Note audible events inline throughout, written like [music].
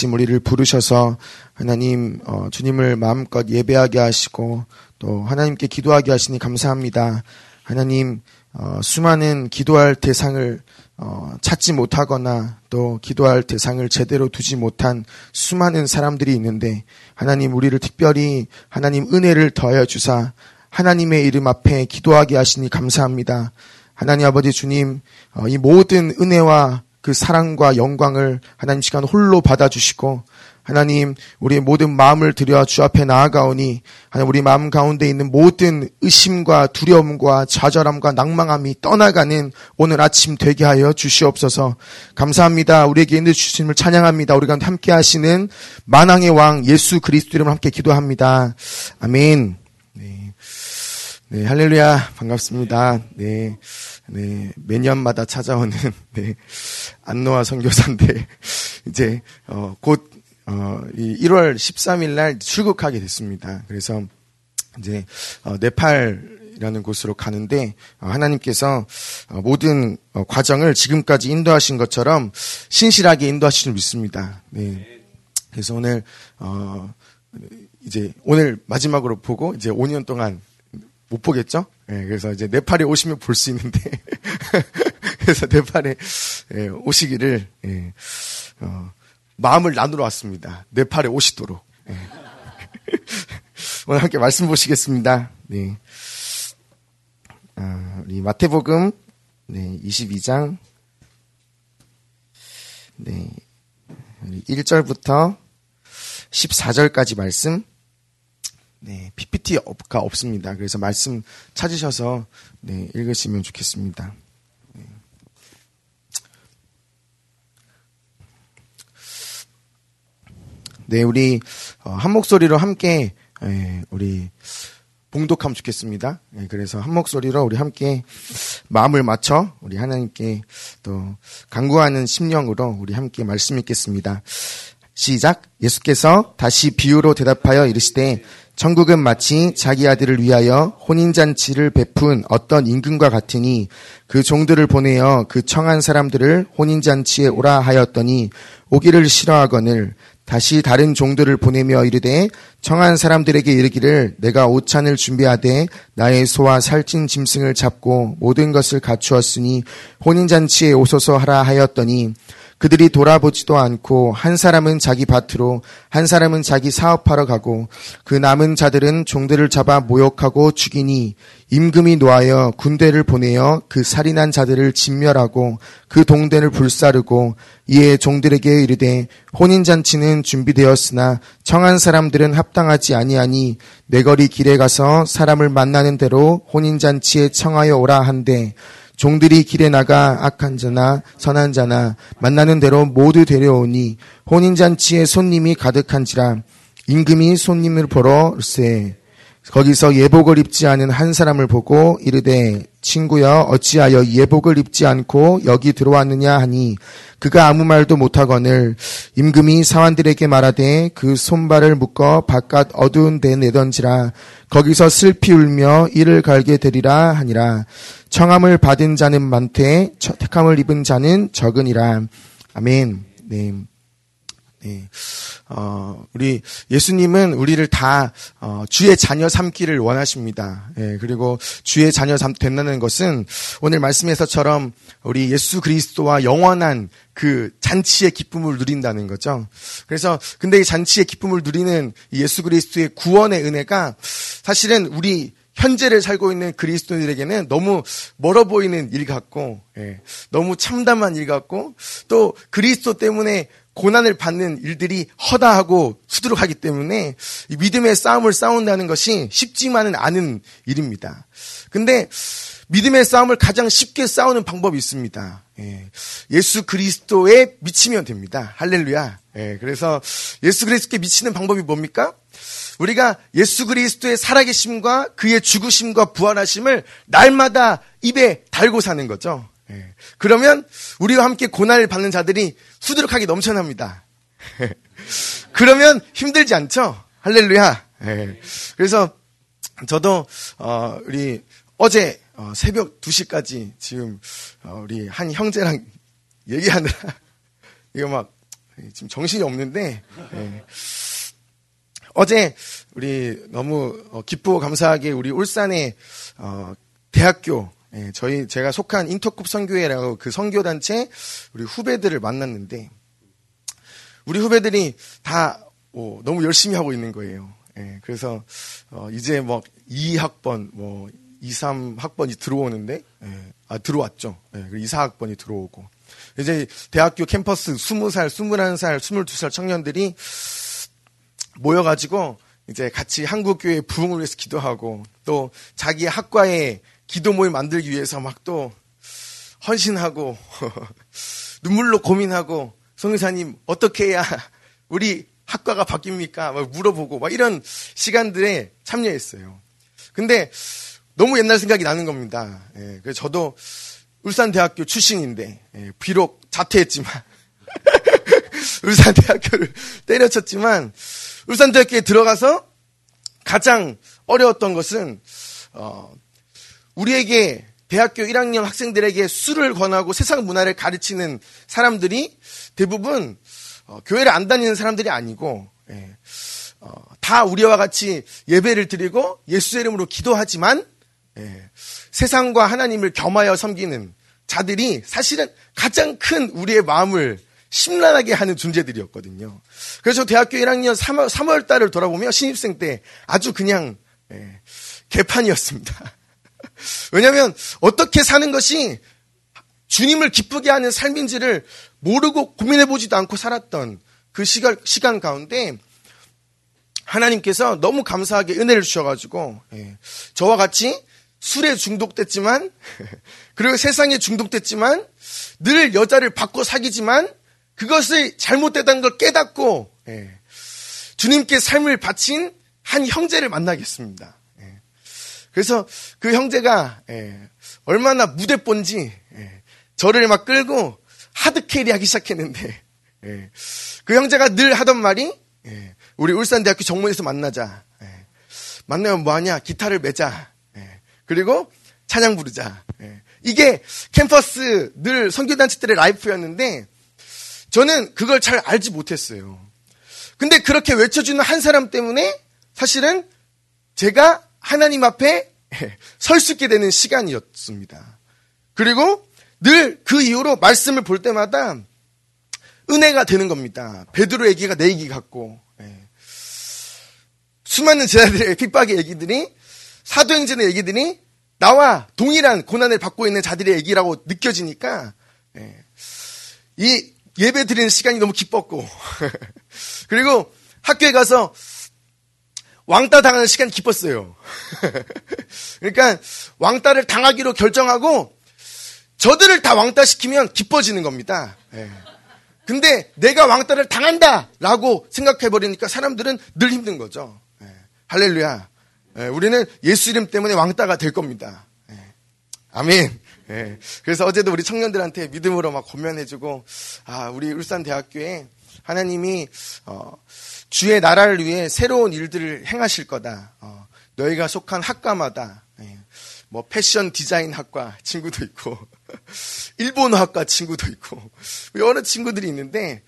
아침 우리를 부르셔서 하나님 어, 주님을 마음껏 예배하게 하시고 또 하나님께 기도하게 하시니 감사합니다. 하나님 어, 수많은 기도할 대상을 어, 찾지 못하거나 또 기도할 대상을 제대로 두지 못한 수많은 사람들이 있는데 하나님 우리를 특별히 하나님 은혜를 더하여 주사 하나님의 이름 앞에 기도하게 하시니 감사합니다. 하나님 아버지 주님 어, 이 모든 은혜와 그 사랑과 영광을 하나님 시간 홀로 받아주시고 하나님 우리의 모든 마음을 들여 주 앞에 나아가오니 하나님 우리 마음 가운데 있는 모든 의심과 두려움과 좌절함과 낭망함이 떠나가는 오늘 아침 되게 하여 주시옵소서. 감사합니다. 우리에게 있는 주님을 찬양합니다. 우리가 함께 하시는 만왕의 왕 예수 그리스도 이름으로 함께 기도합니다. 아멘. 네, 네 할렐루야. 반갑습니다. 네. 네, 매년마다 찾아오는 [laughs] 네, 안노아 선교사인데 [laughs] 이제 어, 곧 어, 이 1월 13일 날 출국하게 됐습니다. 그래서 이제 어, 네팔이라는 곳으로 가는데 어, 하나님께서 어, 모든 어, 과정을 지금까지 인도하신 것처럼 신실하게 인도하실 줄 믿습니다. 네. 그래서 오늘 어, 이제 오늘 마지막으로 보고 이제 5년 동안 못 보겠죠? 예, 그래서 이제 네팔에 오시면 볼 수 있는데 [laughs] 그래서 네팔에 예, 오시기를 예, 어, 마음을 나누러 왔습니다. 네팔에 오시도록. 예. [laughs] 오늘 함께 말씀 보시겠습니다. 네. 아, 우리 마태복음 네, 22장 네, 1절부터 14절까지 말씀 네, PPT가 없습니다. 그래서 말씀 찾으셔서 네, 읽으시면 좋겠습니다. 네, 우리 어, 한 목소리로 함께 예, 우리 봉독하면 좋겠습니다. 예, 그래서 한 목소리로 우리 함께 마음을 맞춰 우리 하나님께 또 강구하는 심령으로 우리 함께 말씀 읽겠습니다. 시작. 예수께서 다시 비유로 대답하여 이르시되 천국은 마치 자기 아들을 위하여 혼인잔치를 베푼 어떤 임금과 같으니 그 종들을 보내어 그 청한 사람들을 혼인잔치에 오라 하였더니 오기를 싫어하거늘 다시 다른 종들을 보내며 이르되 청한 사람들에게 이르기를 내가 오찬을 준비하되 나의 소와 살찐 짐승을 잡고 모든 것을 갖추었으니 혼인잔치에 오소서 하라 하였더니 그들이 돌아보지도 않고 한 사람은 자기 밭으로 한 사람은 자기 사업하러 가고 그 남은 자들은 종들을 잡아 모욕하고 죽이니 임금이 노하여 군대를 보내어 그 살인한 자들을 진멸하고 그 동대를 불사르고 이에 종들에게 이르되 혼인 잔치는 준비되었으나 청한 사람들은 합당하지 아니하니 내거리 길에 가서 사람을 만나는 대로 혼인 잔치에 청하여 오라 한데 종들이 길에 나가 악한 자나 선한 자나 만나는 대로 모두 데려오니 혼인잔치에 손님이 가득한지라 임금이 손님을 보러 세 거기서 예복을 입지 않은 한 사람을 보고 이르되 친구여 어찌하여 예복을 입지 않고 여기 들어왔느냐 하니 그가 아무 말도 못하거늘 임금이 사환들에게 말하되 그 손발을 묶어 바깥 어두운 데 내던지라. 거기서 슬피 울며 이를 갈게 되리라 하니라. 청함을 받은 자는 많되 택함을 입은 자는 적으니라. 아멘. 네. 네. 어, 우리 예수님은 우리를 다 어, 주의 자녀 삼기를 원하십니다. 예, 그리고 주의 자녀 삼 된다는 것은 오늘 말씀에서처럼 우리 예수 그리스도와 영원한 그 잔치의 기쁨을 누린다는 거죠. 그래서 근데 이 잔치의 기쁨을 누리는 예수 그리스도의 구원의 은혜가 사실은 우리 현재를 살고 있는 그리스도인들에게는 너무 멀어 보이는 일 같고, 예, 너무 참담한 일 같고, 또 그리스도 때문에 고난을 받는 일들이 허다하고 수두룩하기 때문에 믿음의 싸움을 싸운다는 것이 쉽지만은 않은 일입니다. 근데 믿음의 싸움을 가장 쉽게 싸우는 방법이 있습니다. 예. 수 그리스도에 미치면 됩니다. 할렐루야. 예. 그래서 예수 그리스도께 미치는 방법이 뭡니까? 우리가 예수 그리스도의 살아계심과 그의 죽으심과 부활하심을 날마다 입에 달고 사는 거죠. 예. 그러면 우리와 함께 고난을 받는 자들이 수두룩하게 넘쳐납니다. [laughs] 그러면 힘들지 않죠? 할렐루야. 예. 그래서 저도 어 우리 어제 어 새벽 2시까지 지금 어 우리 한 형제랑 [laughs] 얘기하느라 [laughs] 이거 막 지금 정신이 없는데 예. 어제 우리 너무 어, 기쁘고 감사하게 우리 울산의 어, 대학교 예, 저희 제가 속한 인터컵 선교회라고 그 선교 단체 우리 후배들을 만났는데 우리 후배들이 다 오, 너무 열심히 하고 있는 거예요. 예, 그래서 어, 이제 뭐 2학번 뭐 2, 3학번이 들어오는데 예, 아 들어왔죠. 예, 2, 4학번이 들어오고 이제 대학교 캠퍼스 20살, 21살, 22살 청년들이 모여가지고 이제 같이 한국교회 부흥을 위해서 기도하고 또 자기 학과에 기도 모임 만들기 위해서 막 또 헌신하고 [laughs] 눈물로 고민하고 성의사님 어떻게 해야 [laughs] 우리 학과가 바뀝니까? 막 물어보고 막 이런 시간들에 참여했어요. 근데 너무 옛날 생각이 나는 겁니다. 예, 그래서 저도 울산대학교 출신인데 예, 비록 자퇴했지만 [laughs] 울산대학교를 때려쳤지만 울산대학교에 들어가서 가장 어려웠던 것은 어, 우리에게 대학교 1학년 학생들에게 술을 권하고 세상 문화를 가르치는 사람들이 대부분 어, 교회를 안 다니는 사람들이 아니고 예, 어, 다 우리와 같이 예배를 드리고 예수의 이름으로 기도하지만 예, 세상과 하나님을 겸하여 섬기는 자들이 사실은 가장 큰 우리의 마음을 심란하게 하는 존재들이었거든요. 그래서 대학교 1학년 3월, 3월 달을 돌아보며 신입생 때 아주 그냥 예, 개판이었습니다. 왜냐하면 어떻게 사는 것이 주님을 기쁘게 하는 삶인지를 모르고 고민해보지도 않고 살았던 그 시간, 시간 가운데 하나님께서 너무 감사하게 은혜를 주셔가지고 예, 저와 같이 술에 중독됐지만 [laughs] 그리고 세상에 중독됐지만 늘 여자를 바꿔 사귀지만 그것을 잘못됐다는 걸 깨닫고 예, 주님께 삶을 바친 한 형제를 만나겠습니다. 예, 그래서 그 형제가 예, 얼마나 무데뽄지 예, 저를 막 끌고 hard carry 하기 시작했는데 [laughs] 예, 그 형제가 늘 하던 말이 예, 우리 울산대학교 정문에서 만나자. 만나면 뭐하냐? 기타를 매자. 그리고 찬양 부르자. 이게 캠퍼스 늘 선교단체 때의 life였는데 저는 그걸 잘 알지 못했어요. 근데 그렇게 외쳐주는 한 사람 때문에 사실은 제가 하나님 앞에 [laughs] 설 수 있게 되는 시간이었습니다. 그리고 늘 그 이후로 말씀을 볼 때마다 은혜가 되는 겁니다. 베드로 얘기가 내 얘기 같고 예. 수많은 제자들의 핍박의 얘기들이 사도행전의 얘기들이 나와 동일한 고난을 받고 있는 자들의 얘기라고 느껴지니까 예. 이 예배 드리는 시간이 너무 기뻤고 [laughs] 그리고 학교에 가서 왕따 당하는 시간이 기뻤어요. [laughs] 그러니까 왕따를 당하기로 결정하고 저들을 다 왕따 시키면 기뻐지는 겁니다. 예. 근데 내가 왕따를 당한다라고 생각해 버리니까 사람들은 늘 힘든 거죠. 예. 할렐루야. 예. 우리는 예수 이름 때문에 왕따가 될 겁니다. 예. 아멘. 예. 그래서 어제도 우리 청년들한테 믿음으로 막 권면해주고, 아, 우리 울산 대학교에 하나님이, 어, 주의 나라를 위해 새로운 일들을 행하실 거다. 어, 너희가 속한 학과마다, 예. 뭐, 패션 디자인 학과 친구도 있고, [laughs] 일본어학과 친구도 있고, 여러 친구들이 있는데,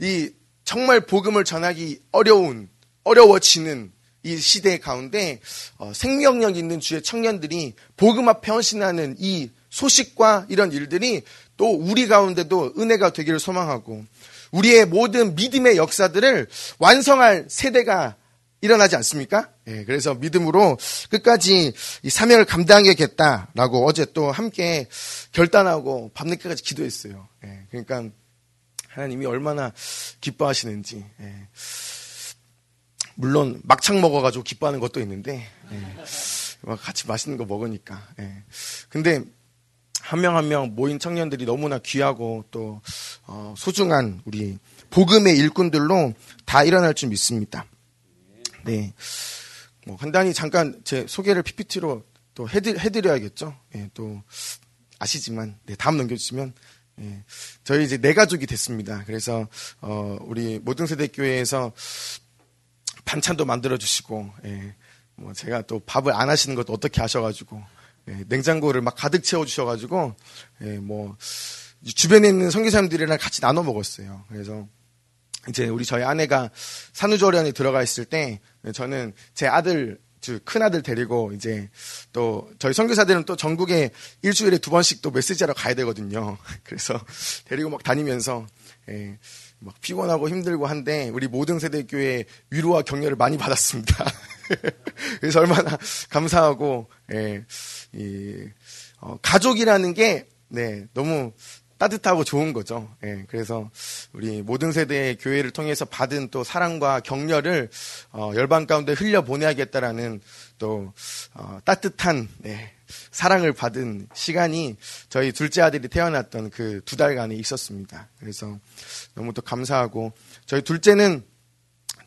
이, 정말 복음을 전하기 어려운, 어려워지는 이 시대 가운데 어, 생명력 있는 주의 청년들이 복음 앞에 헌신하는 이 소식과 이런 일들이 또 우리 가운데도 은혜가 되기를 소망하고 우리의 모든 믿음의 역사들을 완성할 세대가 일어나지 않습니까? 예, 그래서 믿음으로 끝까지 이 사명을 감당하겠다라고 어제 또 함께 결단하고 밤늦게까지 기도했어요. 예, 그러니까 하나님이 얼마나 기뻐하시는지. 예. 물론 막창 먹어가지고 기뻐하는 것도 있는데 예, 같이 맛있는 거 먹으니까. 예. 근데 한명 한명 한 명 모인 청년들이 너무나 귀하고 또 어, 소중한 우리 복음의 일꾼들로 다 일어날 줄 믿습니다. 네, 뭐 간단히 잠깐 제 소개를 PPT로 또 해드, 해드려야겠죠. 예, 또 아시지만 네, 다음 넘겨주시면 예, 저희 이제 네 가족이 됐습니다. 그래서 어, 우리 모든 세대 교회에서 반찬도 만들어 주시고 예, 뭐 제가 또 밥을 안 하시는 것도 어떻게 하셔가지고 예, 냉장고를 막 가득 채워주셔가지고 예, 뭐 주변에 있는 선교사님들이랑 같이 나눠 먹었어요. 그래서 이제 우리 저희 아내가 산후조리원에 들어가 있을 때 저는 제 아들 큰 아들 데리고 이제 또 저희 선교사들은 또 전국에 일주일에 두 번씩 또 메시지하러 가야 되거든요. [laughs] 그래서 데리고 막 다니면서 예, 막 피곤하고 힘들고 한데 우리 모든 세대 교회 위로와 격려를 많이 받았습니다. [laughs] [laughs] 그래서 얼마나 감사하고 예, 이, 어, 가족이라는 게 네, 너무 따뜻하고 좋은 거죠. 예, 그래서 우리 모든 세대의 교회를 통해서 받은 또 사랑과 격려를 어, 열방 가운데 흘려 보내야겠다라는 또 어, 따뜻한 네, 사랑을 받은 시간이 저희 둘째 아들이 태어났던 그 두 달간에 있었습니다. 그래서 너무 또 감사하고 저희 둘째는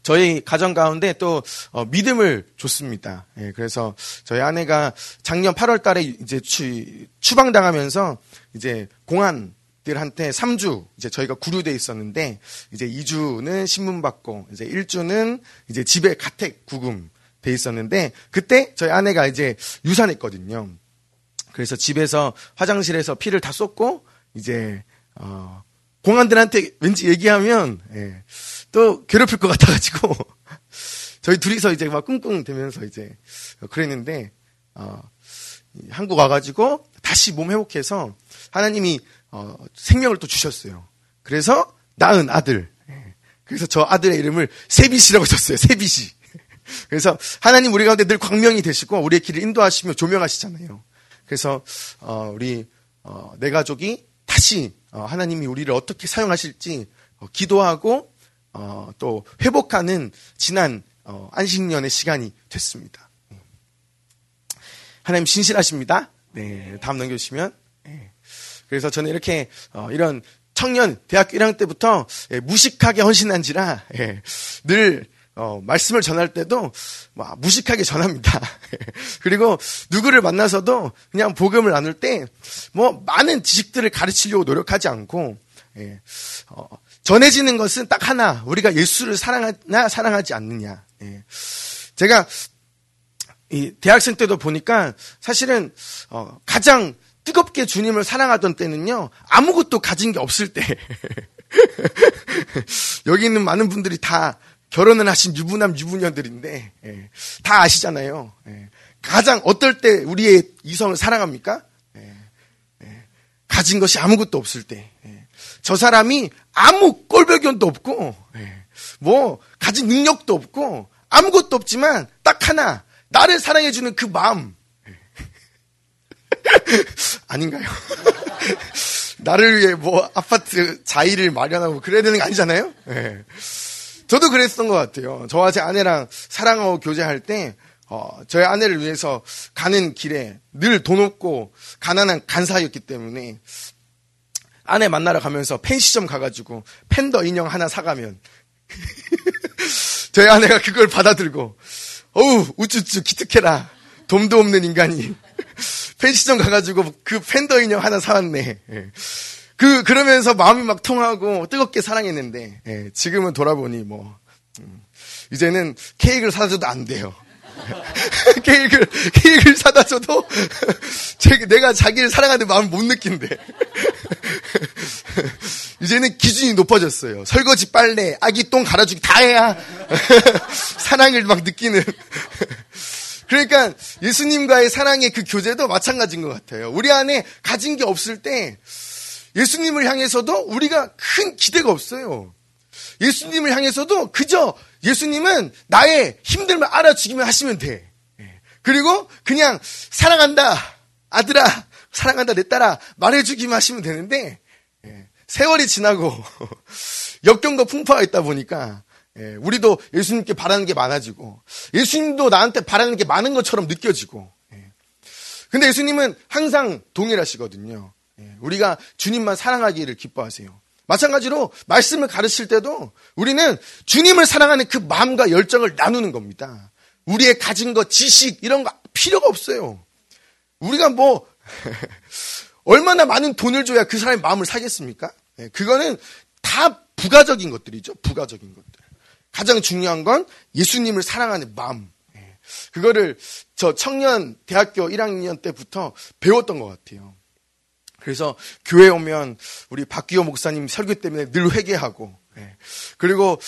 저희 가정 가운데 또 어, 믿음을 줬습니다. 예, 그래서 저희 아내가 작년 8월 달에 이제 추, 추방당하면서 이제 공안 들한테 3주 이제 저희가 구류돼 있었는데 이제 2주는 신문 받고 이제 1주는 이제 집에 가택 구금 돼 있었는데 그때 저희 아내가 이제 유산했거든요. 그래서 집에서 화장실에서 피를 다 쏟고 이제 어 공안들한테 왠지 얘기하면 예, 또 괴롭힐 것 같아가지고 [laughs] 저희 둘이서 이제 막 끙끙대면서 이제 그랬는데 어 한국 와가지고 다시 몸 회복해서 하나님이 어, 생명을 또 주셨어요. 그래서 낳은 아들. 예. 그래서 저 아들의 이름을 세비시라고 줬어요. 세비시. [laughs] 그래서 하나님 우리 가운데 늘 광명이 되시고 우리의 길을 인도하시며 조명하시잖아요. 그래서 어, 우리 어, 내 가족이 다시 어, 하나님이 우리를 어떻게 사용하실지 어, 기도하고 어, 또 회복하는 지난 어, 안식년의 시간이 됐습니다. 하나님 신실하십니다. 네, 다음 넘겨주시면. 네. 그래서 저는 이렇게 어, 이런 청년 대학교 1학년 때부터 예, 무식하게 헌신한지라 예, 늘 어, 말씀을 전할 때도 뭐, 무식하게 전합니다. [laughs] 그리고 누구를 만나서도 그냥 복음을 나눌 때 뭐 많은 지식들을 가르치려고 노력하지 않고 예, 어, 전해지는 것은 딱 하나 우리가 예수를 사랑하나 사랑하지 않느냐. 예. 제가 이 대학생 때도 보니까 사실은 어, 가장 뜨겁게 주님을 사랑하던 때는요, 아무것도 가진 게 없을 때. [laughs] 여기 있는 많은 분들이 다 결혼을 하신 유부남, 유부녀들인데, 예, 다 아시잖아요. 예, 가장 어떨 때 우리의 이성을 사랑합니까? 예, 예 가진 것이 아무것도 없을 때. 예, 저 사람이 아무 꼴배견도 없고, 예, 뭐, 가진 능력도 없고, 아무것도 없지만, 딱 하나, 나를 사랑해주는 그 마음, [laughs] 아닌가요? [laughs] 나를 위해 뭐 아파트 자의를 마련하고 그래야 되는 거 아니잖아요? 네. 저도 그랬던 것 같아요. 저와 제 아내랑 사랑하고 교제할 때, 어, 저희 아내를 위해서 가는 길에 늘 돈 없고 가난한 간사였기 때문에 아내 만나러 가면서 펜시점 가가지고 팬더 인형 하나 사가면 [laughs] 저희 아내가 그걸 받아들고 어우 우쭈쭈 기특해라 돈도 없는 인간이 [laughs] 펜시점 가가지고 그 팬더 인형 하나 사왔네. 예. 그 그러면서 마음이 막 통하고 뜨겁게 사랑했는데 예. 지금은 돌아보니 뭐 음, 이제는 케이크를 사줘도 안 돼요. [laughs] 케이크를 케이크를 사다 줘도 [laughs] 내가 자기를 사랑하는 마음을 못 느낀대. [laughs] 이제는 기준이 높아졌어요. 설거지, 빨래, 아기 똥 갈아주기 다 해야 사랑을 막 느끼는. 그러니까 예수님과의 사랑의 그 교제도 마찬가지인 것 같아요. 우리 안에 가진 게 없을 때 예수님을 향해서도 우리가 큰 기대가 없어요. 예수님을 향해서도 그저 예수님은 나의 힘듦을 알아주기만 하시면 돼. 예. 그리고 그냥 사랑한다. 아들아, 사랑한다. 내 딸아. 말해주기만 하시면 되는데 예. 세월이 지나고 [laughs] 역경과 풍파가 있다 보니까 예, 우리도 예수님께 바라는 게 많아지고 예수님도 나한테 바라는 게 많은 것처럼 느껴지고 예. 근데 예수님은 항상 동일하시거든요. 예, 우리가 주님만 사랑하기를 기뻐하세요. 마찬가지로 말씀을 가르칠 때도 우리는 주님을 사랑하는 그 마음과 열정을 나누는 겁니다. 우리의 가진 것, 지식 이런 거 필요가 없어요. 우리가 뭐 [laughs] 얼마나 많은 돈을 줘야 그 사람의 마음을 사겠습니까? 예, 그거는 다 부가적인 것들이죠. 부가적인 것들. 가장 중요한 건 예수님을 사랑하는 마음. 예. 그거를 저 청년 대학교 1학년 때부터 배웠던 것 같아요. 그래서 교회 오면 우리 박기호 목사님 설교 때문에 늘 회개하고 예. 그리고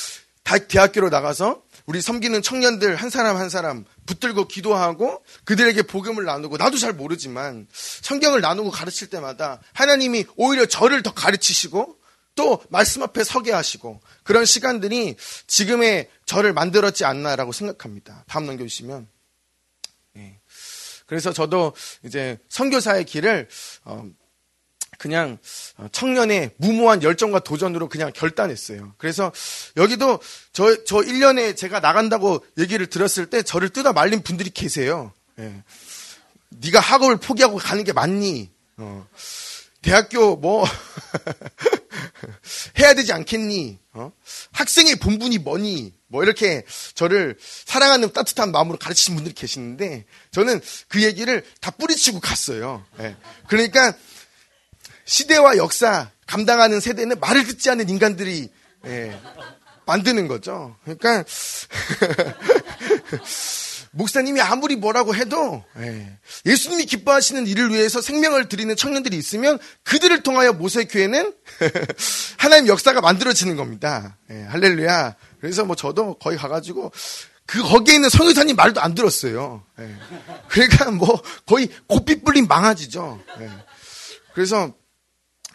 대학교로 나가서 우리 섬기는 청년들 한 사람 한 사람 붙들고 기도하고 그들에게 복음을 나누고 나도 잘 모르지만 성경을 나누고 가르칠 때마다 하나님이 오히려 저를 더 가르치시고 또 말씀 앞에 서게 하시고 그런 시간들이 지금의 저를 만들었지 않나라고 생각합니다. 다음 넘겨주시면. 예. 그래서 저도 이제 선교사의 길을 어, 그냥 청년의 무모한 열정과 도전으로 그냥 결단했어요. 그래서 여기도 저, 저 1년에 제가 나간다고 얘기를 들었을 때 저를 뜯어 말린 분들이 계세요. 예. 네가 학업을 포기하고 가는 게 맞니? 어. 대학교 뭐 [laughs] 해야 되지 않겠니? 어? 학생의 본분이 뭐니? 뭐 이렇게 저를 사랑하는 따뜻한 마음으로 가르치신 분들이 계시는데 저는 그 얘기를 다 뿌리치고 갔어요. 예. 그러니까 시대와 역사 감당하는 세대는 말을 듣지 않는 인간들이 예, 만드는 거죠. 그러니까 [laughs] 목사님이 아무리 뭐라고 해도 예, 수님이 기뻐하시는 일을 위해서 생명을 드리는 청년들이 있으면 그들을 통하여 모세교회는 [laughs] 하나님 역사가 만들어지는 겁니다. 예, 할렐루야. 그래서 뭐 저도 거기 가가지고 그 거기에 있는 성교사님 말도 안 들었어요. 예. 그러니까 뭐 거의 고삐 불린 망아지죠. 예. 그래서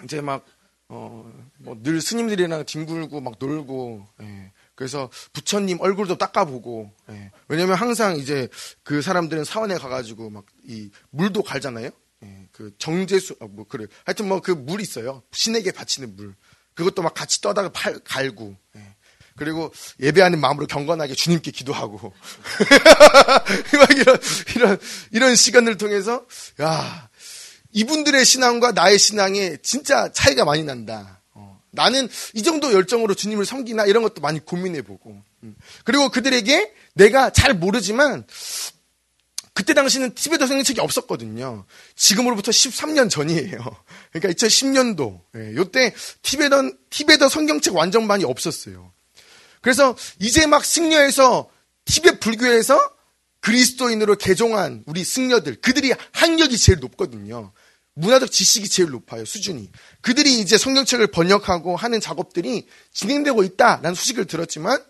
이제 막, 어, 뭐 늘 스님들이랑 뒹굴고 막 놀고, 예. 그래서 부처님 얼굴도 닦아보고, 예. 왜냐면 항상 이제 그 사람들은 사원에 가가지고 막 이 물도 갈잖아요? 예. 그 정제수, 아, 뭐, 그래. 하여튼 뭐 그 물 있어요. 신에게 바치는 물. 그것도 막 같이 떠다가 팔, 갈고, 예. 그리고 예배하는 마음으로 경건하게 주님께 기도하고. [laughs] 막 이런, 이런, 이런 시간을 통해서, 야, 이분들의 신앙과 나의 신앙에 진짜 차이가 많이 난다. 어, 나는 이 정도 열정으로 주님을 섬기나 이런 것도 많이 고민해보고. 음. 그리고 그들에게 내가 잘 모르지만 그때 당시는 티베트 성경책이 없었거든요. 지금으로부터 13년 전이에요. [laughs] 그러니까 2010년도. 예, 요때 티베트, 티베트 성경책 완전반이 없었어요. 그래서 이제 막 승려해서 티베트 불교에서 그리스도인으로 개종한 우리 승려들, 그들이 학력이 제일 높거든요. 문화적 지식이 제일 높아요, 수준이. 그들이 이제 성경책을 번역하고 하는 작업들이 진행되고 있다라는 소식을 들었지만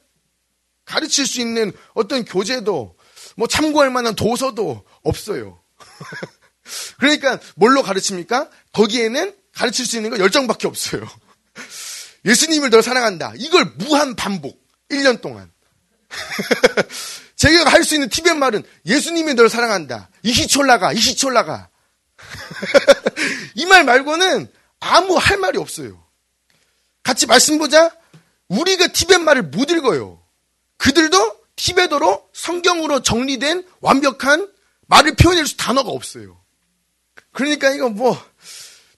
가르칠 수 있는 어떤 교재도 뭐 참고할 만한 도서도 없어요. [laughs] 그러니까 뭘로 가르칩니까? 거기에는 가르칠 수 있는 건 열정밖에 없어요. [laughs] 예수님을 널 사랑한다. 이걸 무한 반복. 1년 동안. [laughs] 제가 할 수 있는 티벳 말은 예수님이 널 사랑한다. 이시촐라가, 이시촐라가. [laughs] 이 말 말고는 아무 할 말이 없어요. 같이 말씀 보자. 우리가 티벳 말을 못 읽어요. 그들도 티베도로 성경으로 정리된 완벽한 말을 표현할 수 단어가 없어요. 그러니까 이거 뭐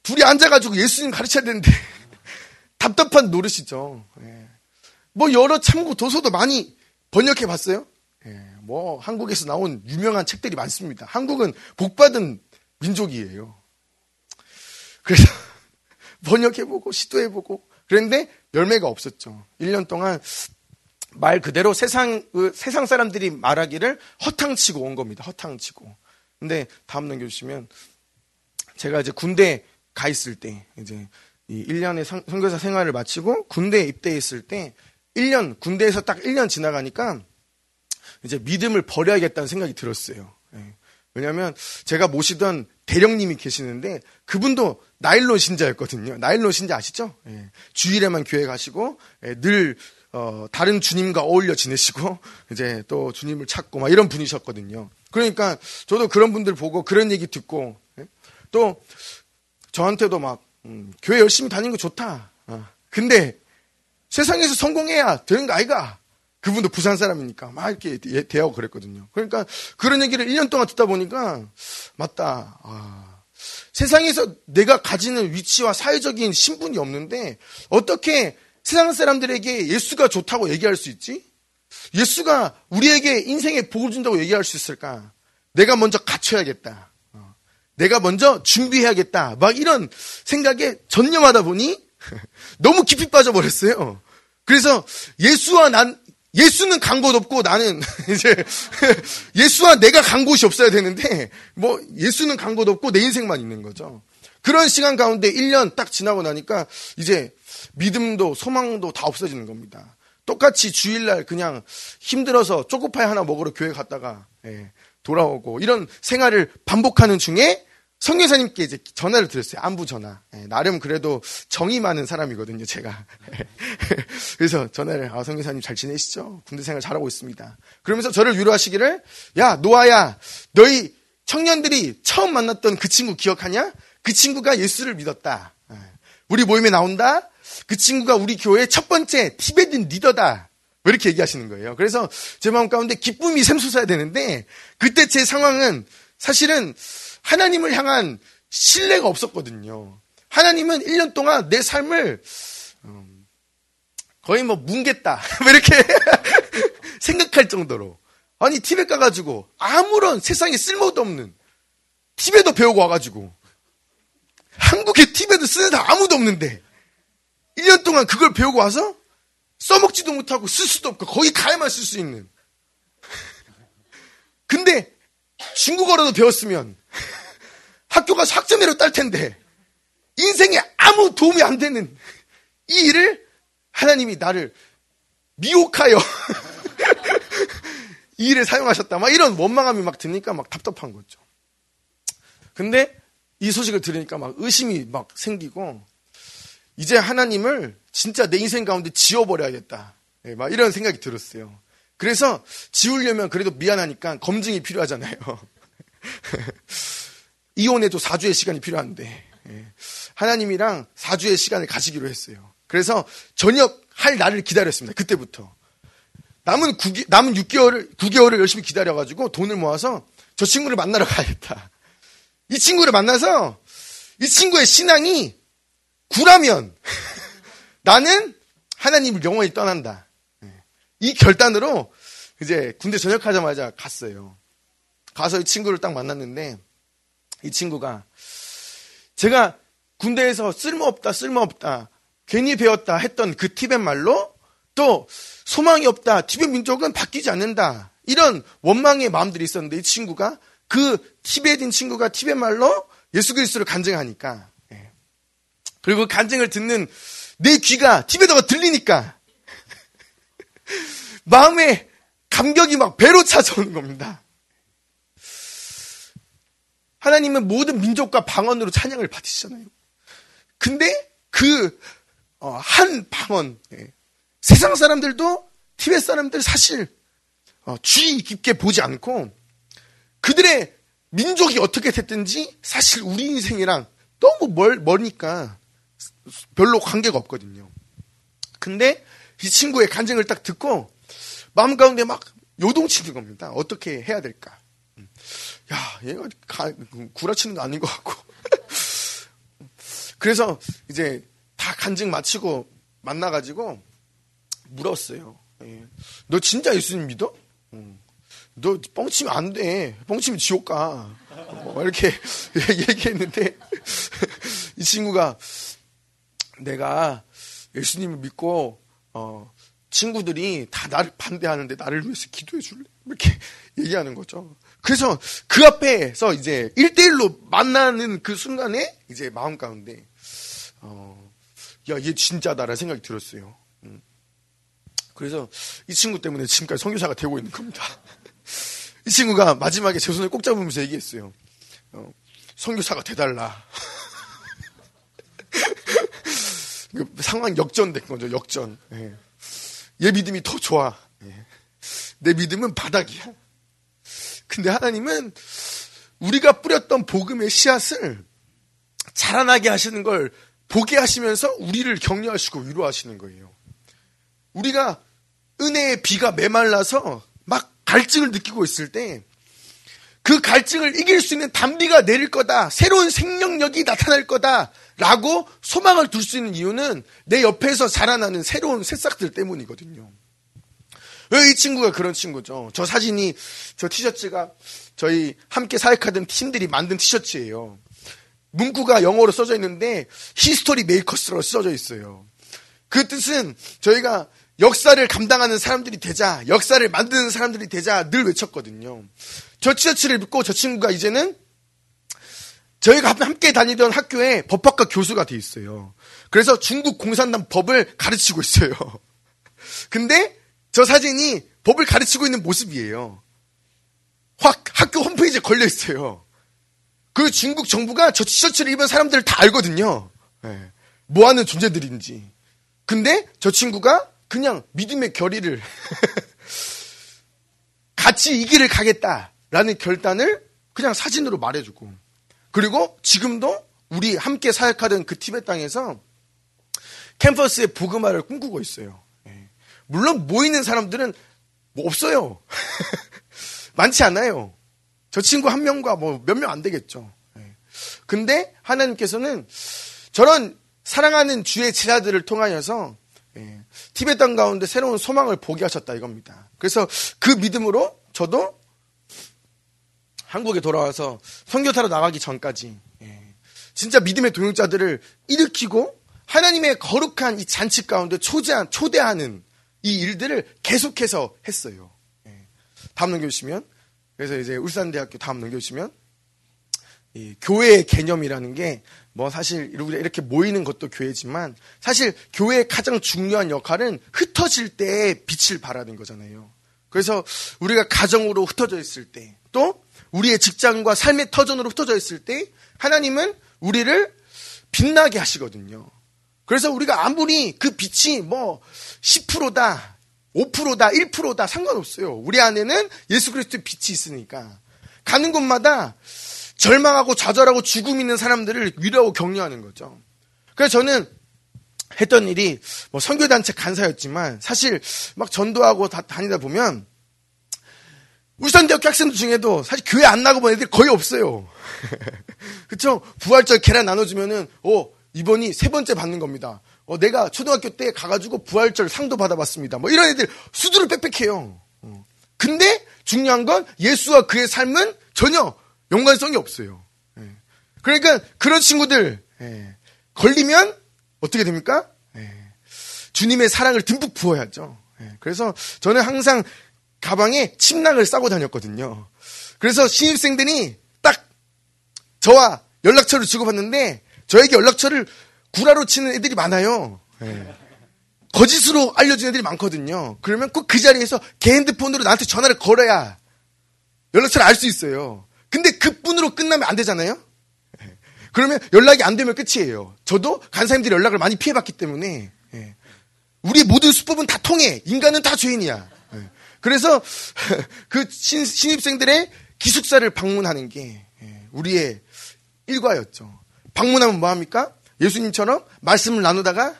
둘이 앉아가지고 예수님 가르쳐야 되는데 [laughs] 답답한 노릇이죠. 예. 뭐 여러 참고 도서도 많이 번역해 봤어요. 예. 뭐 한국에서 나온 유명한 책들이 많습니다. 한국은 복받은 민족이에요. 그래서 [laughs] 번역해보고 시도해보고 그런데 열매가 없었죠. 1년 동안 말 그대로 세상 그 세상 사람들이 말하기를 허탕치고 온 겁니다. 허탕치고. 근데 다음 넘겨주시면 제가 이제 군대 가 있을 때 이제 이 1년의 선교사 생활을 마치고 군대에 입대했을 때 1년 군대에서 딱 1년 지나가니까 이제 믿음을 버려야겠다는 생각이 들었어요. 예. 왜냐하면 제가 모시던 대령님이 계시는데 그분도 나일론 신자였거든요. 나일론 신자 아시죠? 예. 주일에만 교회 가시고 예. 늘 어, 다른 주님과 어울려 지내시고 이제 또 주님을 찾고 막 이런 분이셨거든요. 그러니까 저도 그런 분들 보고 그런 얘기 듣고 예. 또 저한테도 막 음, 교회 열심히 다니는 거 좋다. 어. 근데 세상에서 성공해야 되는 거 아이가? 그분도 부산 사람이니까 막 이렇게 대하고 그랬거든요. 그러니까 그런 얘기를 1년 동안 듣다 보니까 맞다. 아, 세상에서 내가 가지는 위치와 사회적인 신분이 없는데 어떻게 세상 사람들에게 예수가 좋다고 얘기할 수 있지? 예수가 우리에게 인생에 복을 준다고 얘기할 수 있을까? 내가 먼저 갖춰야겠다. 어, 내가 먼저 준비해야겠다. 막 이런 생각에 전념하다 보니 [laughs] 너무 깊이 빠져버렸어요. 그래서 예수와 난 예수는 간 곳 없고 나는 [laughs] 이제 예수와 내가 간 곳이 없어야 되는데 뭐 예수는 간 곳 없고 내 인생만 있는 거죠. 그런 시간 가운데 1년 딱 지나고 나니까 이제 믿음도 소망도 다 없어지는 겁니다. 똑같이 주일날 그냥 힘들어서 초코파이 하나 먹으러 교회 갔다가 예, 돌아오고 이런 생활을 반복하는 중에 성교사님께 이제 전화를 드렸어요. 안부 전화. 예, 나름 그래도 정이 많은 사람이거든요, 제가. [laughs] 그래서 전화를, 아, 성교사님 잘 지내시죠? 군대 생활 잘하고 있습니다. 그러면서 저를 위로하시기를, 야, 노아야, 너희 청년들이 처음 만났던 그 친구 기억하냐? 그 친구가 예수를 믿었다. 예, 우리 모임에 나온다? 그 친구가 우리 교회의 첫 번째 티베트 리더다. 왜 이렇게 얘기하시는 거예요? 그래서 제 마음 가운데 기쁨이 샘솟아야 되는데 그때 제 상황은 사실은 하나님을 향한 신뢰가 없었거든요. 하나님은 1년 동안 내 삶을 음, 거의 뭐 뭉겠다. 뭐 [laughs] 이렇게 [laughs] 생각할 정도로 아니 티베트 가가지고 아무런 세상에 쓸모도 없는 티베트 배우고 와가지고 한국에 티베트 쓰는 사람 아무도 없는데 1년 동안 그걸 배우고 와서 써먹지도 못하고 쓸 수도 없고 거기 가야만 쓸 수 있는. [laughs] 근데 중국어라도 배웠으면 학교 가서 학점회로 딸 텐데 인생에 아무 도움이 안 되는 이 일을 하나님이 나를 미혹하여 [laughs] 이 일을 사용하셨다. 막 이런 원망함이 막 드니까 막 답답한 거죠. 근데 이 소식을 들으니까 막 의심이 막 생기고 이제 하나님을 진짜 내 인생 가운데 지워버려야겠다. 네, 막 이런 생각이 들었어요. 그래서 지우려면 그래도 미안하니까 검증이 필요하잖아요. [laughs] 이혼에도 4주의 시간이 필요한데 네, 하나님이랑 4주의 시간을 가시기로 했어요. 그래서 저녁 할 날을 기다렸습니다. 그때부터. 남은 9개, 남은 6개월을, 9개월을 열심히 기다려가지고 돈을 모아서 저 친구를 만나러 가야겠다. 이 친구를 만나서 이 친구의 신앙이 구라면 [laughs] 나는 하나님을 영원히 떠난다. 이 결단으로 이제 군대 전역하자마자 갔어요. 가서 이 친구를 딱 만났는데 이 친구가 제가 군대에서 쓸모없다, 쓸모없다, 괜히 배웠다 했던 그 티벳 말로 또 소망이 없다, 티벳 민족은 바뀌지 않는다. 이런 원망의 마음들이 있었는데 이 친구가 그 티벳인 친구가 티벳 말로 예수 그리스도를 간증하니까 그리고 그 간증을 듣는 내 귀가 티베트가 들리니까 [laughs] 마음에 감격이 막 배로 찾아오는 겁니다. 하나님은 모든 민족과 방언으로 찬양을 받으시잖아요. 근데 그한 어, 방언 예. 세상 사람들도 티베트 사람들 사실 어, 주의 깊게 보지 않고 그들의 민족이 어떻게 됐든지 사실 우리 인생이랑 너무 멀, 머니까 별로 관계가 없거든요. 근데 이 친구의 간증을 딱 듣고 마음 가운데 막 요동치는 겁니다. 어떻게 해야 될까? 음. 야, 얘가 가, 구라치는 거 아닌 것 같고. [laughs] 그래서 이제 다 간증 마치고 만나가지고 물었어요. 예. 너 진짜 예수님 믿어? 음. 너 뻥치면 안 돼. 뻥치면 지옥 가. 뭐 이렇게 [laughs] 얘기했는데 [laughs] 이 친구가 내가 예수님을 믿고 어, 친구들이 다 나를 반대하는데 나를 위해서 기도해 줄래? 이렇게 [laughs] 얘기하는 거죠. 그래서 그 앞에서 이제 1대1로 만나는 그 순간에 이제 마음 가운데, 어, 야, 얘 진짜다라는 생각이 들었어요. 음. 그래서 이 친구 때문에 지금까지 성교사가 되고 있는 겁니다. [laughs] 이 친구가 마지막에 제 손을 꼭 잡으면서 얘기했어요. 어, 성교사가 돼달라. [laughs] 그 상황 역전된 거죠, 역전. 예. 얘 믿음이 더 좋아. 예. 내 믿음은 바닥이야. 근데 하나님은 우리가 뿌렸던 복음의 씨앗을 자라나게 하시는 걸 보게 하시면서 우리를 격려하시고 위로하시는 거예요. 우리가 은혜의 비가 메말라서 막 갈증을 느끼고 있을 때 그 갈증을 이길 수 있는 단비가 내릴 거다. 새로운 생명력이 나타날 거다. 라고 소망을 둘 수 있는 이유는 내 옆에서 자라나는 새로운 새싹들 때문이거든요. 이 친구가 그런 친구죠. 저 사진이, 저 티셔츠가 저희 함께 사역하던 팀들이 만든 티셔츠예요. 문구가 영어로 써져 있는데 History Makers로 써져 있어요. 그 뜻은 저희가 역사를 감당하는 사람들이 되자, 역사를 만드는 사람들이 되자 늘 외쳤거든요. 저 티셔츠를 입고 저 친구가 이제는 저희가 함께 다니던 학교에 법학과 교수가 돼 있어요. 그래서 중국 공산당 법을 가르치고 있어요. [laughs] 근데 저 사진이 법을 가르치고 있는 모습이에요. 확 학교 홈페이지에 걸려 있어요. 그 중국 정부가 저 티셔츠를 입은 사람들을 다 알거든요. 네. 뭐 하는 존재들인지. 근데 저 친구가 그냥 믿음의 결의를 [laughs] 같이 이 길을 가겠다 라는 결단을 그냥 사진으로 말해주고 그리고 지금도 우리 함께 사역하던 그 티벳 땅에서 캠퍼스의 복음화를 꿈꾸고 있어요. 예. 물론 모이는 사람들은 뭐 없어요. [laughs] 많지 않아요. 저 친구 한 명과 뭐 몇 명 안 되겠죠. 예. 근데 하나님께서는 저런 사랑하는 주의 제자들을 통하여서 예, 티베 땅 가운데 새로운 소망을 보게 하셨다 이겁니다. 그래서 그 믿음으로 저도 한국에 돌아와서 선교타러 나가기 전까지 예, 진짜 믿음의 동역자들을 일으키고 하나님의 거룩한 이 잔치 가운데 초대한, 초대하는 이 일들을 계속해서 했어요. 예, 다음 넘겨주시면 그래서 이제 울산대학교 다음 넘겨주시면 이 교회의 개념이라는 게 뭐 사실 이렇게 모이는 것도 교회지만 사실 교회의 가장 중요한 역할은 흩어질 때 빛을 발하는 거잖아요. 그래서 우리가 가정으로 흩어져 있을 때 또 우리의 직장과 삶의 터전으로 흩어져 있을 때 하나님은 우리를 빛나게 하시거든요. 그래서 우리가 아무리 그 빛이 뭐 10%다, 5%다, 1%다 상관없어요. 우리 안에는 예수 그리스도의 빛이 있으니까 가는 곳마다 절망하고 좌절하고 죽음 있는 사람들을 위로하고 격려하는 거죠. 그래서 저는 했던 일이 뭐 선교단체 간사였지만 사실 막 전도하고 다, 다니다 보면 울산대학교 학생들 중에도 사실 교회 안 나고 본 애들이 거의 없어요. [laughs] 그쵸? 부활절 계란 나눠주면은, 어, 이번이 세 번째 받는 겁니다. 어, 내가 초등학교 때 가가지고 부활절 상도 받아봤습니다. 뭐 이런 애들 수두를 빽빽해요. 어. 근데 중요한 건 예수와 그의 삶은 전혀 연관성이 없어요. 예. 그러니까 그런 친구들 예. 걸리면 어떻게 됩니까? 예. 주님의 사랑을 듬뿍 부어야죠. 그래서 저는 항상 가방에 침낭을 싸고 다녔거든요. 그래서 신입생들이 딱 저와 연락처를 주고받는데 저에게 연락처를 구라로 치는 애들이 많아요. 거짓으로 알려준 애들이 많거든요. 그러면 꼭 그 자리에서 개 핸드폰으로 나한테 전화를 걸어야 연락처를 알 수 있어요. 근데 그 분으로 끝나면 안 되잖아요? 그러면 연락이 안 되면 끝이에요. 저도 간사님들이 연락을 많이 피해봤기 때문에, 예. 우리 모든 수법은 다 통해. 인간은 다 죄인이야. 예. 그래서 [laughs] 그 신, 신입생들의 기숙사를 방문하는 게 예, 우리의 일과였죠. 방문하면 뭐합니까? 예수님처럼 말씀을 나누다가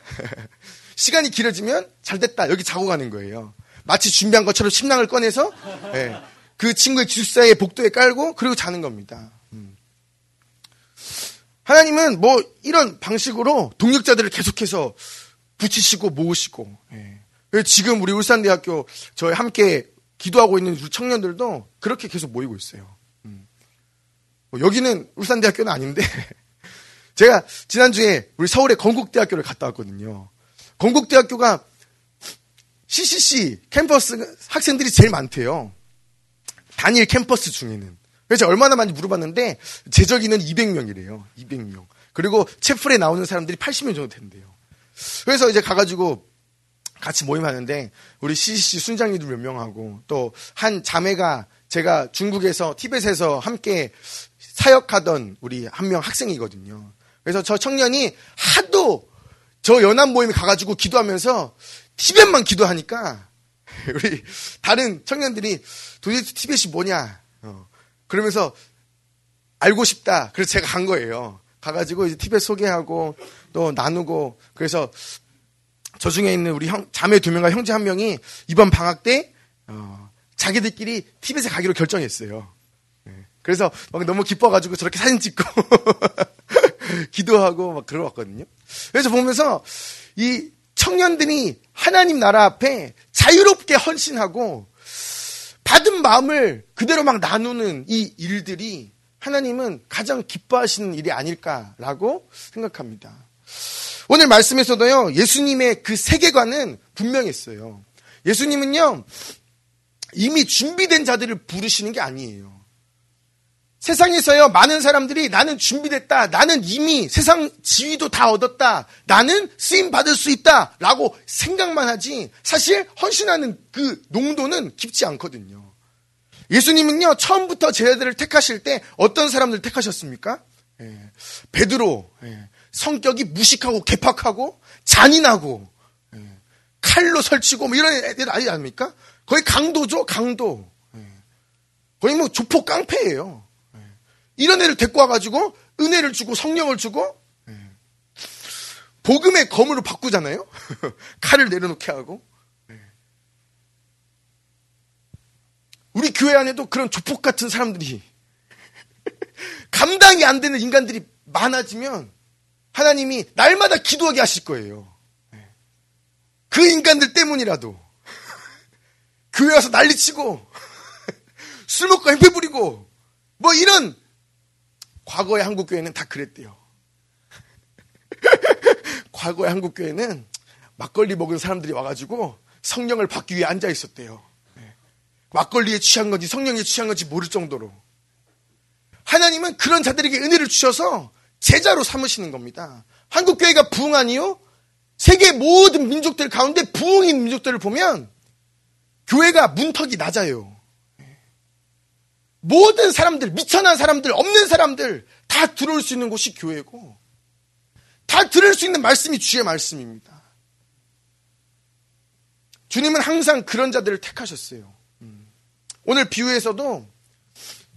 [laughs] 시간이 길어지면 잘 됐다. 여기 자고 가는 거예요. 마치 준비한 것처럼 침낭을 꺼내서 그 친구의 기숙사에 복도에 깔고 그리고 자는 겁니다. 음. 하나님은 뭐 이런 방식으로 동력자들을 계속해서 붙이시고 모으시고 예. 지금 우리 울산대학교 저희 함께 기도하고 있는 청년들도 그렇게 계속 모이고 있어요. 음. 뭐 여기는 울산대학교는 아닌데 [laughs] 제가 지난주에 우리 서울의 건국대학교를 갔다 왔거든요. 건국대학교가 CCC 캠퍼스 학생들이 제일 많대요. 단일 캠퍼스 중에는. 그래서 제가 얼마나 많이 물어봤는데 제적인은 200명이래요. 200명. 그리고 채플에 나오는 사람들이 80명 정도 된대요. 그래서 이제 가가지고 같이 모임하는데 우리 CCC 순장님들 몇 명하고 또 한 자매가 제가 중국에서 티벳에서 함께 사역하던 우리 한 명 학생이거든요. 그래서 저 청년이 하도 저 연합 모임에 가가지고 기도하면서 티벳만 기도하니까 [laughs] 우리 다른 청년들이 도대체 티벳이 뭐냐? 어. 그러면서 알고 싶다. 그래서 제가 간 거예요. 가가지고 이제 티벳 소개하고 또 나누고 그래서 저 중에 있는 우리 형, 자매 두 명과 형제 한 명이 이번 방학 때 어, 자기들끼리 티벳에 가기로 결정했어요. 네. 그래서 너무 기뻐가지고 저렇게 사진 찍고 [laughs] 기도하고 막 그러왔거든요. 그래서 보면서 이 청년들이 하나님 나라 앞에 자유롭게 헌신하고 받은 마음을 그대로 막 나누는 이 일들이 하나님은 가장 기뻐하시는 일이 아닐까라고 생각합니다. 오늘 말씀에서도요, 예수님의 그 세계관은 분명했어요. 예수님은요, 이미 준비된 자들을 부르시는 게 아니에요. 세상에서요, 많은 사람들이 나는 준비됐다. 나는 이미 세상 지위도 다 얻었다. 나는 쓰임 받을 수 있다. 라고 생각만 하지, 사실 헌신하는 그 농도는 깊지 않거든요. 예수님은요, 처음부터 제자들을 택하실 때 어떤 사람들 택하셨습니까? 예, 베드로, 예, 성격이 무식하고 개팍하고 잔인하고, 예, 칼로 설치고 뭐 이런 애들 아니 아닙니까? 거의 강도죠, 강도. 예, 거의 뭐 조폭 깡패예요. 이런 애를 데리고 와가지고 은혜를 주고 성령을 주고 예. 복음의 검으로 바꾸잖아요. [laughs] 칼을 내려놓게 하고. 예. 우리 교회 안에도 그런 조폭 같은 사람들이 [laughs] 감당이 안 되는 인간들이 많아지면 하나님이 날마다 기도하게 하실 거예요. 예. 그 인간들 때문이라도 [laughs] 교회 와서 난리치고 [laughs] 술 먹고 행패 부리고 뭐 이런 과거의 한국 교회는 다 그랬대요. [laughs] 과거의 한국 교회는 막걸리 먹은 사람들이 와가지고 성령을 받기 위해 앉아 있었대요. 네. 막걸리에 취한 건지 성령에 취한 건지 모를 정도로. 하나님은 그런 자들에게 은혜를 주셔서 제자로 삼으시는 겁니다. 한국 교회가 부흥하니요? 세계 모든 민족들 가운데 부흥인 민족들을 보면 교회가 문턱이 낮아요. 모든 사람들, 미천한 사람들, 없는 사람들 다 들어올 수 있는 곳이 교회고 다 들을 수 있는 말씀이 주의 말씀입니다. 주님은 항상 그런 자들을 택하셨어요. 음. 오늘 비유에서도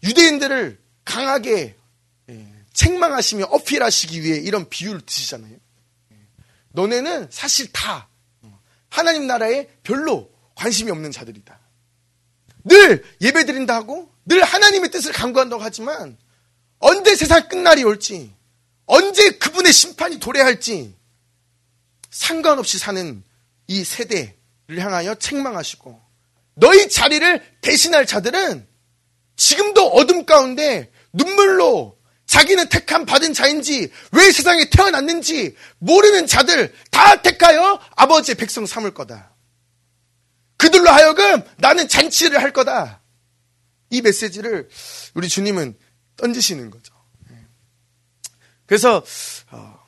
유대인들을 강하게 예, 책망하시며 어필하시기 위해 이런 비유를 드시잖아요. 예. 너네는 사실 다 어, 하나님 나라에 별로 관심이 없는 자들이다. 늘 예배 드린다 하고 늘 하나님의 뜻을 강구한다고 하지만 언제 세상 끝날이 올지 언제 그분의 심판이 도래할지 상관없이 사는 이 세대를 향하여 책망하시고 너희 자리를 대신할 자들은 지금도 어둠 가운데 눈물로 자기는 택함 받은 자인지 왜 세상에 태어났는지 모르는 자들 다 택하여 아버지의 백성 삼을 거다. 그들로 하여금 나는 잔치를 할 거다. 이 메시지를 우리 주님은 던지시는 거죠. 그래서 어,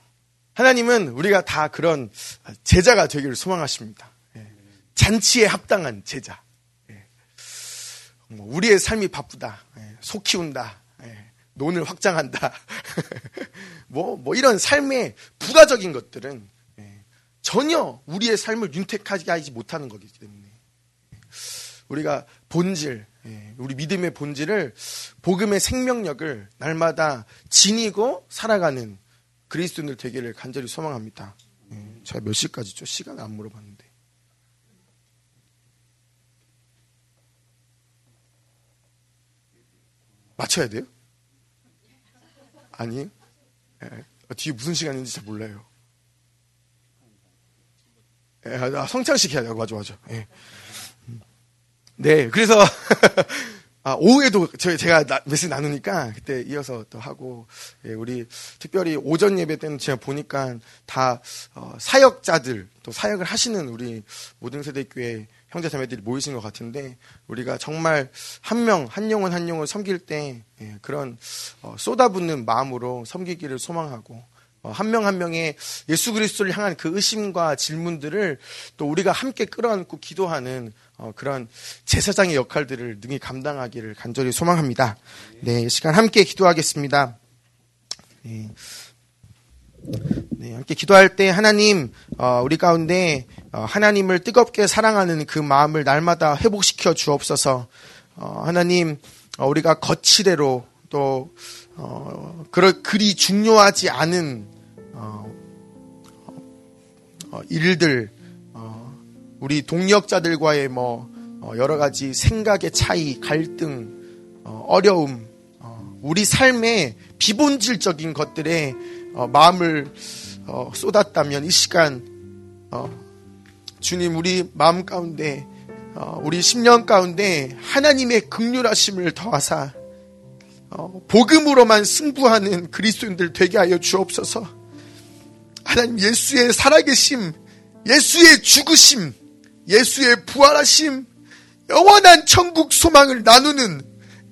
하나님은 우리가 다 그런 제자가 되기를 소망하십니다. 예. 잔치에 합당한 제자. 예. 뭐 우리의 삶이 바쁘다. 예. 소 키운다. 논을 확장한다. [laughs] 뭐, 뭐 이런 삶의 부가적인 것들은 전혀 우리의 삶을 윤택하게 하지 못하는 거기 때문에 우리가 본질, 예, 우리 믿음의 본질을 복음의 생명력을 날마다 지니고 살아가는 그리스도인들 되기를 간절히 소망합니다. 예, 제가 몇 시까지죠? 시간 안 물어봤는데. 맞춰야 돼요? 아니, 예, 뒤에 무슨 시간인지 잘 몰라요. 예, 아, 성창식 해야 돼. 맞아, 맞아. 예. 네, 그래서 [laughs] 아, 오후에도 저희 제가 나, 메시지 나누니까 그때 이어서 또 하고 예, 우리 특별히 오전 예배 때는 제가 보니까 다 어, 사역자들 또 사역을 하시는 우리 모든 세대 교회 형제 자매들이 모이신 것 같은데 우리가 정말 한 명 한 영혼 한 영혼 섬길 때 예, 그런 어, 쏟아붓는 마음으로 섬기기를 소망하고 어, 한명 한 명의 예수 그리스도를 향한 그 의심과 질문들을 또 우리가 함께 끌어안고 기도하는 어, 그런 제사장의 역할들을 능히 감당하기를 간절히 소망합니다. 네, 시간 함께 기도하겠습니다. 네. 네, 함께 기도할 때 하나님 어, 우리 가운데 어, 하나님을 뜨겁게 사랑하는 그 마음을 날마다 회복시켜 주옵소서. 어, 하나님 어, 우리가 거치대로 또 어, 그럴 그리 중요하지 않은 어, 어, 일들 우리 동력자들과의 뭐 어, 여러 가지 생각의 차이, 갈등, 어, 어려움, 어, 우리 삶의 비본질적인 것들에 마음을 쏟았다면 이 시간 주님 우리 마음 가운데 우리 10년 가운데 하나님의 극률하심을 더하사 복음으로만 승부하는 그리스도인들 되게 하여 주옵소서. 하나님 예수의 살아계심, 예수의 죽으심, 예수의 부활하심, 영원한 천국 소망을 나누는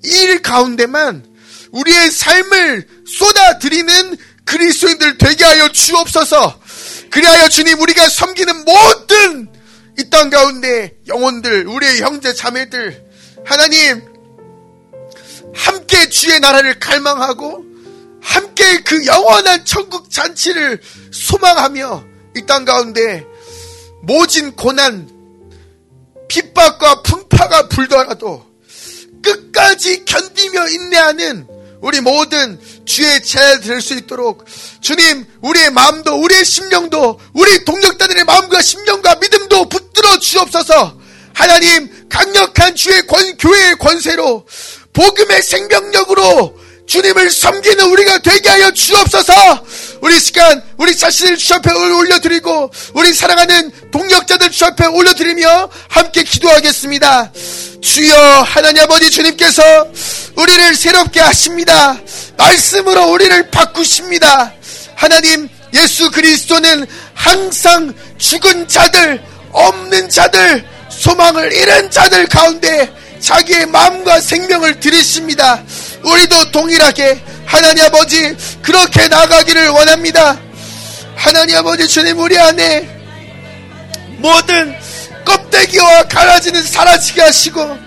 일 가운데만 우리의 삶을 쏟아드리는 그리스도인들 되게 하여 주옵소서. 그리하여 주님 우리가 섬기는 모든 이 땅 가운데 영혼들, 우리의 형제 자매들 하나님 함께 주의 나라를 갈망하고 함께 그 영원한 천국 잔치를 소망하며 이 땅 가운데 모진 고난, 핍박과 풍파가 불더라도 끝까지 견디며 인내하는 우리 모든 주의 제자 될수 있도록 주님 우리의 마음도 우리의 심령도 우리 동력자들의 마음과 심령과 믿음도 붙들어 주옵소서. 하나님 강력한 주의 권, 교회의 권세로 복음의 생명력으로 주님을 섬기는 우리가 되게 하여 주옵소서. 우리 시간 우리 자신을 주 앞에 올려드리고 우리 사랑하는 동력자들 주 앞에 올려드리며 함께 기도하겠습니다 주여 하나님 아버지 주님께서 우리를 새롭게 하십니다 말씀으로 우리를 바꾸십니다 하나님 예수 그리스도는 항상 죽은 자들 없는 자들 소망을 잃은 자들 가운데 자기의 마음과 생명을 들이십니다. 우리도 동일하게 하나님 아버지 그렇게 나가기를 원합니다. 하나님 아버지 주님 우리 안에 모든 껍데기와 갈라지는 사라지게 하시고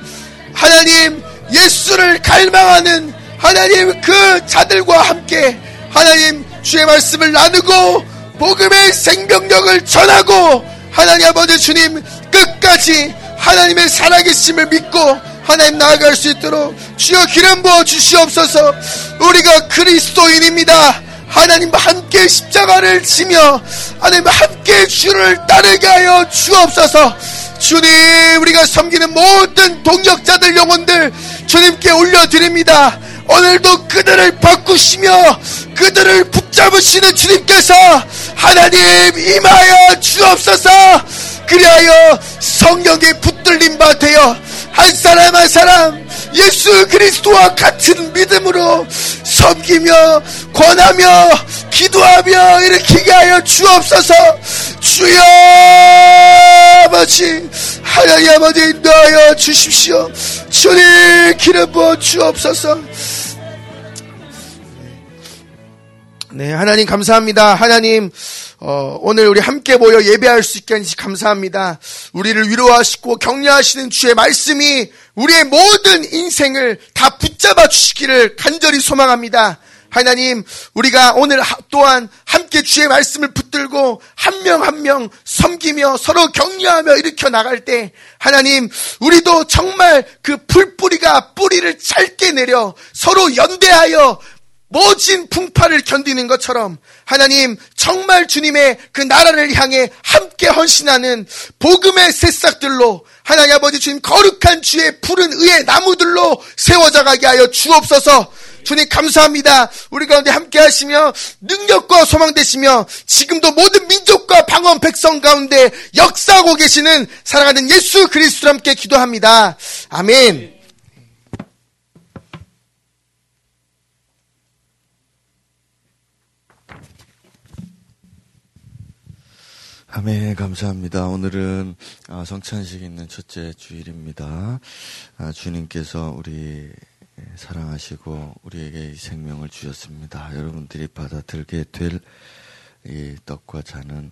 하나님 예수를 갈망하는 하나님 그 자들과 함께 하나님 주의 말씀을 나누고 복음의 생명력을 전하고 하나님 아버지 주님 끝까지 하나님의 살아계심을 믿고 하나님 나아갈 수 있도록 주여 기름 부어 주시옵소서. 우리가 그리스도인입니다 하나님과 함께 십자가를 지며 하나님과 함께 주를 따르게 하여 주옵소서. 주님 우리가 섬기는 모든 동력자들 영혼들 주님께 올려드립니다. 오늘도 그들을 바꾸시며 그들을 붙잡으시는 주님께서 하나님 임하여 주옵소서. 그리하여 성령의 붙들림 바 되어 한 사람 한 사람 예수 그리스도와 같은 믿음으로 섬기며 권하며 기도하며 일으키게 하여 주옵소서. 주여 아버지 하나님 아버지 인도하여 주십시오. 주님 기름 부어 주옵소서. 네 하나님 감사합니다. 하나님 어, 오늘 우리 함께 모여 예배할 수 있게 하시 감사합니다. 우리를 위로하시고 격려하시는 주의 말씀이 우리의 모든 인생을 다 붙잡아 주시기를 간절히 소망합니다. 하나님, 우리가 오늘 또한 함께 주의 말씀을 붙들고 한 명 한 명 섬기며 서로 격려하며 일으켜 나갈 때 하나님, 우리도 정말 그 풀뿌리가 뿌리를 짧게 내려 서로 연대하여 모진 풍파를 견디는 것처럼 하나님 정말 주님의 그 나라를 향해 함께 헌신하는 복음의 새싹들로 하나님 아버지 주님 거룩한 주의 푸른 의의 나무들로 세워져 가게 하여 주옵소서 주님 감사합니다. 우리 가운데 함께 하시며 능력과 소망 되시며 지금도 모든 민족과 방언 백성 가운데 역사하고 계시는 사랑하는 예수 그리스도와 함께 기도합니다. 아멘. 아멘, 감사합니다. 오늘은 아, 성찬식 있는 첫째 주일입니다. 아, 주님께서 우리 사랑하시고 우리에게 이 생명을 주셨습니다. 여러분들이 받아들게 될 이 떡과 잔은